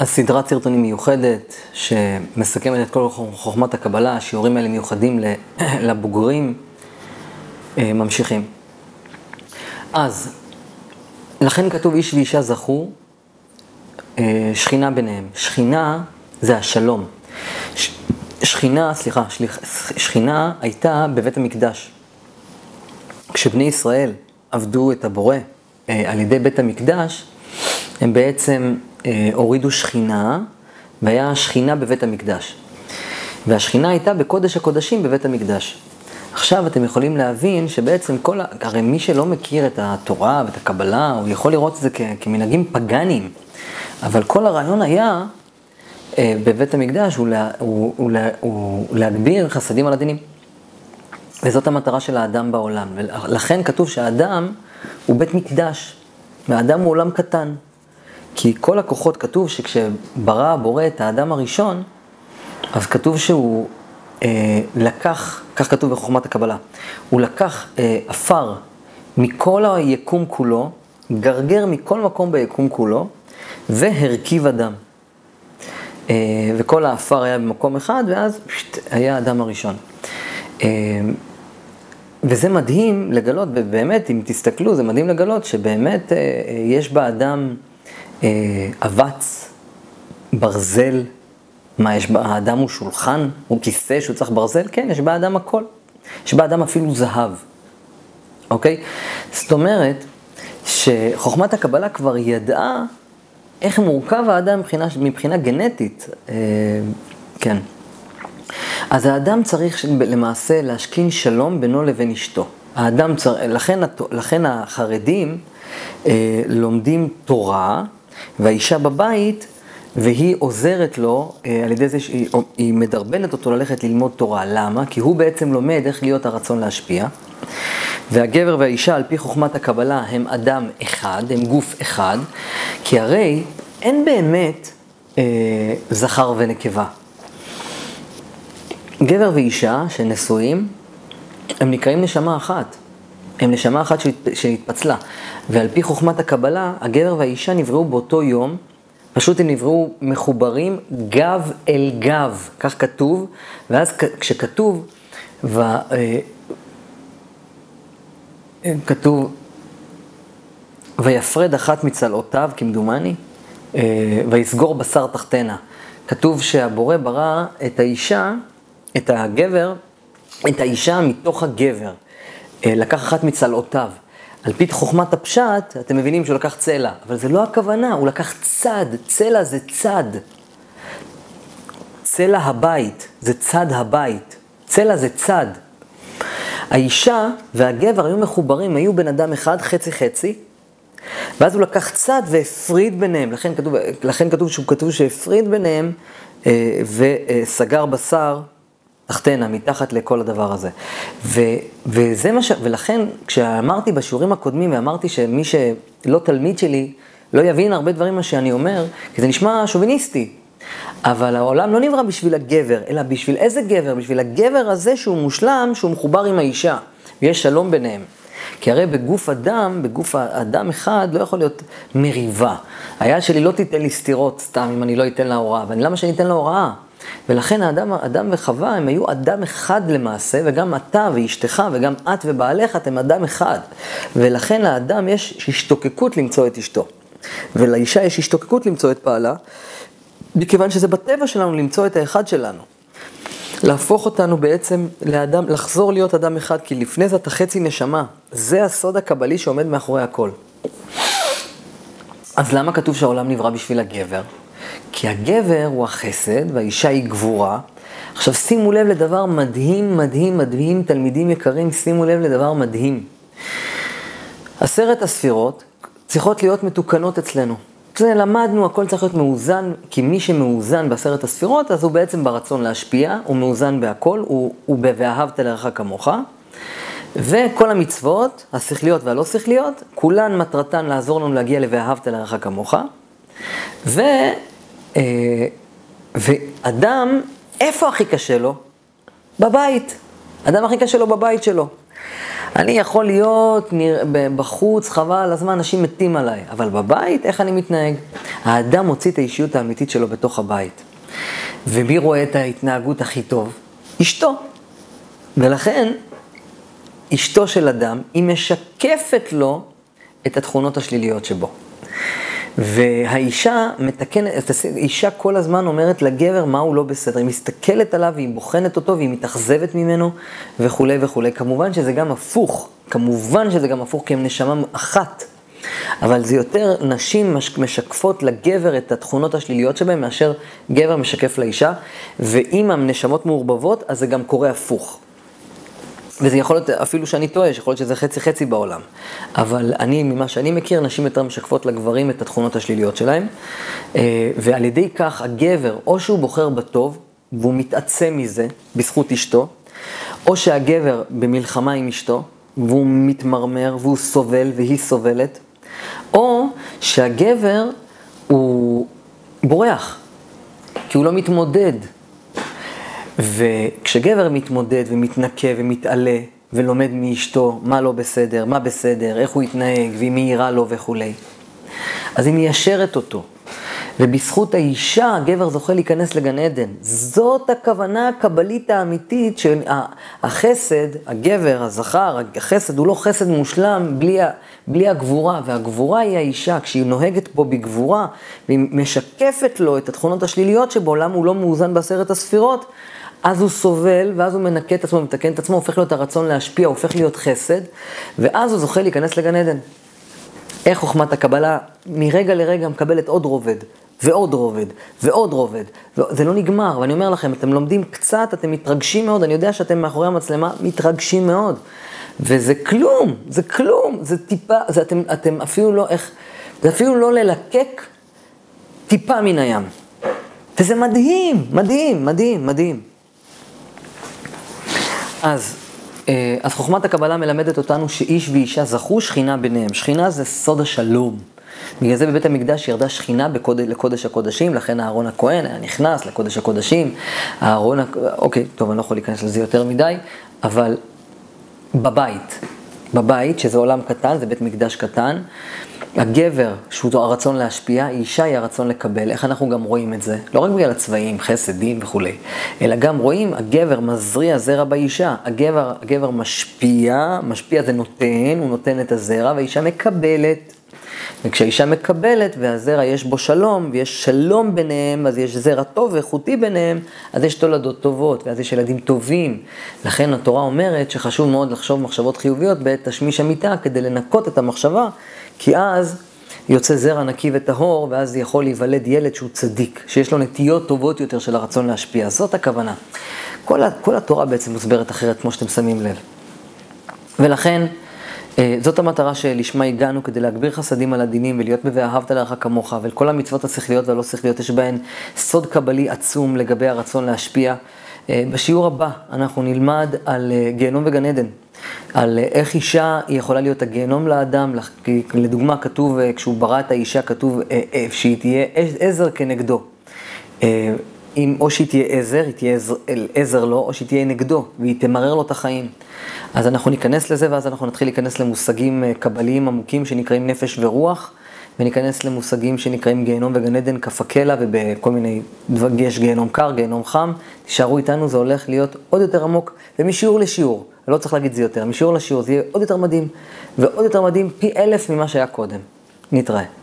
אז סדרת סרטונים מיוחדת שמסכמת את כל חוכמת הקבלה, השיעורים האלה מיוחדים לבוגרים, אה, ממשיכים. אז, לכן כתוב איש ואישה זכו, אה, שכינה ביניהם. שכינה זה השלום. שכינה, סליחה, שכינה הייתה בבית המקדש. כשבני ישראל עבדו את הבורא אה, על ידי בית המקדש, הם בעצם הורידו שכינה, והיה שכינה בבית המקדש. והשכינה הייתה בקודש הקודשים בבית המקדש. עכשיו אתם יכולים להבין שבעצם כל, הרי מי שלא מכיר את התורה ואת הקבלה, הוא יכול לראות את זה כמנהגים פגאניים. אבל כל הרעיון היה אה, בבית המקדש הוא, לה, הוא, הוא, הוא, הוא להגביר חסדים על הדינים. וזאת המטרה של האדם בעולם. ולכן כתוב שהאדם הוא בית מקדש, והאדם הוא עולם קטן. כי כל הכוחות, כתוב שכשברא הבורא את האדם הראשון, אז כתוב שהוא אה, לקח, כך כתוב בחוכמת הקבלה, הוא לקח אה, עפר מכל היקום כולו, גרגר מכל מקום ביקום כולו, והרכיב אדם. אה, וכל העפר היה במקום אחד, ואז פשט, היה האדם הראשון. אה, וזה מדהים לגלות, ובאמת, אם תסתכלו, זה מדהים לגלות שבאמת אה, אה יש באדם אה, אבץ, ברזל, מה יש באדם הוא שולחן, הוא כיסא שהוא צריך ברזל? כן, יש באדם הכל. יש באדם אפילו זהב, אוקיי? זאת אומרת שחוכמת הקבלה כבר ידעה איך מורכב האדם מבחינה, מבחינה גנטית, אה, כן. אז האדם צריך למעשה להשכין שלום בינו לבין אשתו. האדם צריך, לכן, לכן החרדים אה, לומדים תורה, והאישה בבית, והיא עוזרת לו אה, על ידי זה שהיא מדרבנת אותו ללכת ללמוד תורה. למה? כי הוא בעצם לומד איך להיות הרצון להשפיע. והגבר והאישה על פי חוכמת הקבלה הם אדם אחד, הם גוף אחד, כי הרי אין באמת אה, זכר ונקבה. גבר ואישה שנשואים, הם נקראים נשמה אחת. הם נשמה אחת שהתפצלה. ועל פי חוכמת הקבלה, הגבר והאישה נבראו באותו יום, פשוט הם נבראו מחוברים גב אל גב, כך כתוב, ואז כשכתוב, ו... אה, כתוב, ויפרד אחת מצלעותיו, כמדומני, אה, ויסגור בשר תחתנה. כתוב שהבורא ברא את האישה, את הגבר, את האישה מתוך הגבר. אה, לקח אחת מצלעותיו. על פי חוכמת הפשט, אתם מבינים שהוא לקח צלע, אבל זה לא הכוונה, הוא לקח צד, צלע זה צד. צלע הבית, זה צד הבית. צלע זה צד. האישה והגבר היו מחוברים, היו בן אדם אחד, חצי חצי, ואז הוא לקח צד והפריד ביניהם, לכן כתוב, לכן כתוב שהוא כתוב שהפריד ביניהם אה, וסגר בשר תחתנה, מתחת לכל הדבר הזה. ו, וזה מה ש... ולכן, כשאמרתי בשיעורים הקודמים, ואמרתי שמי שלא תלמיד שלי, לא יבין הרבה דברים מה שאני אומר, כי זה נשמע שוביניסטי. אבל העולם לא נברא בשביל הגבר, אלא בשביל איזה גבר? בשביל הגבר הזה שהוא מושלם, שהוא מחובר עם האישה, ויש שלום ביניהם. כי הרי בגוף אדם, בגוף אדם אחד, לא יכול להיות מריבה. היד שלי לא תיתן לי סטירות סתם אם אני לא אתן לה הוראה, ולמה שאני אתן לה הוראה? ולכן האדם, אדם וחווה הם היו אדם אחד למעשה, וגם אתה ואשתך וגם את ובעלך אתם אדם אחד. ולכן לאדם יש השתוקקות למצוא את אשתו. ולאישה יש השתוקקות למצוא את בעלה, מכיוון שזה בטבע שלנו למצוא את האחד שלנו. להפוך אותנו בעצם לאדם, לחזור להיות אדם אחד, כי לפני זה אתה חצי נשמה. זה הסוד הקבלי שעומד מאחורי הכל. אז למה כתוב שהעולם נברא בשביל הגבר? כי הגבר הוא החסד והאישה היא גבורה. עכשיו שימו לב לדבר מדהים, מדהים, מדהים, תלמידים יקרים, שימו לב לדבר מדהים. עשרת הספירות צריכות להיות מתוקנות אצלנו. זה למדנו, הכל צריך להיות מאוזן, כי מי שמאוזן בעשרת הספירות, אז הוא בעצם ברצון להשפיע, הוא מאוזן בהכל, הוא, הוא ב"ואהבת לרעך כמוך". וכל המצוות, השכליות והלא שכליות, כולן מטרתן לעזור לנו להגיע ל"ואהבת לרעך כמוך". ו... אה, ואדם, איפה הכי קשה לו? בבית. אדם הכי קשה לו בבית שלו. אני יכול להיות. בחוץ, חבל על הזמן, אנשים מתים עליי, אבל בבית, איך אני מתנהג? האדם מוציא את האישיות האמיתית שלו בתוך הבית. ומי רואה את ההתנהגות הכי טוב? אשתו. ולכן, אשתו של אדם, היא משקפת לו את התכונות השליליות שבו. והאישה מתקנת, אישה כל הזמן אומרת לגבר מה הוא לא בסדר, היא מסתכלת עליו, היא בוחנת אותו והיא מתאכזבת ממנו וכולי וכולי. כמובן שזה גם הפוך, כמובן שזה גם הפוך כי הם נשמה אחת. אבל זה יותר נשים משקפות לגבר את התכונות השליליות שבהם מאשר גבר משקף לאישה, ואם הנשמות מעורבבות אז זה גם קורה הפוך. וזה יכול להיות, אפילו שאני טועה, יכול להיות שזה חצי חצי בעולם. אבל אני, ממה שאני מכיר, נשים יותר משקפות לגברים את התכונות השליליות שלהם. אה, ועל ידי כך הגבר, או שהוא בוחר בטוב, והוא מתעצם מזה, בזכות אשתו, או שהגבר במלחמה עם אשתו, והוא מתמרמר, והוא סובל, והיא סובלת, או שהגבר הוא בורח, כי הוא לא מתמודד. וכשגבר מתמודד ומתנקה ומתעלה ולומד מאשתו מה לא בסדר, מה בסדר, איך הוא יתנהג, והיא מעירה לו וכולי, אז היא מיישרת אותו. ובזכות האישה הגבר זוכה להיכנס לגן עדן. זאת הכוונה הקבלית האמיתית של החסד, הגבר, הזכר, החסד הוא לא חסד מושלם בלי, בלי הגבורה, והגבורה היא האישה, כשהיא נוהגת בו בגבורה, והיא משקפת לו את התכונות השליליות שבו, למה הוא לא מאוזן בעשרת הספירות, אז הוא סובל, ואז הוא מנקה את עצמו, מתקן את עצמו, הופך להיות הרצון להשפיע, הופך להיות חסד, ואז הוא זוכה להיכנס לגן עדן. איך חוכמת הקבלה מרגע לרגע מקבלת עוד רובד, ועוד רובד, ועוד רובד. זה לא נגמר, ואני אומר לכם, אתם לומדים קצת, אתם מתרגשים מאוד, אני יודע שאתם מאחורי המצלמה מתרגשים מאוד. וזה כלום, זה כלום, זה טיפה, זה אתם, אתם אפילו לא, איך, זה אפילו לא ללקק טיפה מן הים. וזה מדהים, מדהים, מדהים, מדהים. אז, אה, אז חוכמת הקבלה מלמדת אותנו שאיש ואישה זכו שכינה ביניהם. שכינה זה סוד השלום. בגלל זה בבית המקדש ירדה שכינה בקוד, לקודש הקודשים, לכן אהרון הכהן היה נכנס לקודש הקודשים. אהרון, אוקיי, טוב, אני לא יכול להיכנס לזה יותר מדי, אבל בבית, בבית, שזה עולם קטן, זה בית מקדש קטן, הגבר, שהוא הרצון להשפיע, אישה היא הרצון לקבל. איך אנחנו גם רואים את זה? לא רק בגלל הצבעים, חסד, דין וכולי, אלא גם רואים, הגבר מזריע זרע באישה. הגבר, הגבר משפיע, משפיע זה נותן, הוא נותן את הזרע, והאישה מקבלת. וכשהאישה מקבלת והזרע יש בו שלום, ויש שלום ביניהם, אז יש זרע טוב ואיכותי ביניהם, אז יש תולדות טובות, ואז יש ילדים טובים. לכן התורה אומרת שחשוב מאוד לחשוב מחשבות חיוביות בעת תשמיש המיטה, כדי לנקות את המחשבה, כי אז יוצא זרע נקי וטהור, ואז יכול להיוולד ילד שהוא צדיק, שיש לו נטיות טובות יותר של הרצון להשפיע. זאת הכוונה. כל, כל התורה בעצם מוסברת אחרת, כמו שאתם שמים לב. ולכן, זאת המטרה שלשמה הגענו, כדי להגביר חסדים על הדינים ולהיות ב"ואהבת לרעך כמוך", ולכל המצוות השכליות והלא שכליות יש בהן סוד קבלי עצום לגבי הרצון להשפיע. אה, בשיעור הבא אנחנו נלמד על אה, גיהנום וגן עדן, על איך אישה היא יכולה להיות הגיהנום לאדם, לדוגמה כתוב, כשהוא ברא את האישה כתוב שהיא תהיה עזר כנגדו. אם או שהיא תהיה עזר, היא תהיה עזר, עזר לו, או שהיא תהיה נגדו, והיא תמרר לו את החיים. אז אנחנו ניכנס לזה, ואז אנחנו נתחיל להיכנס למושגים אה, קבליים עמוקים שנקראים נפש ורוח, וניכנס למושגים שנקראים גיהנום וגן עדן, כף הקלע, ובכל מיני, יש גיהנום קר, גיהנום חם. תישארו איתנו, זה הולך להיות עוד יותר עמוק, ומשיעור לשיעור, לא צריך להגיד זה יותר, משיעור לשיעור זה יהיה עוד יותר מדהים, ועוד יותר מדהים פי אלף ממה שהיה קודם. נתראה.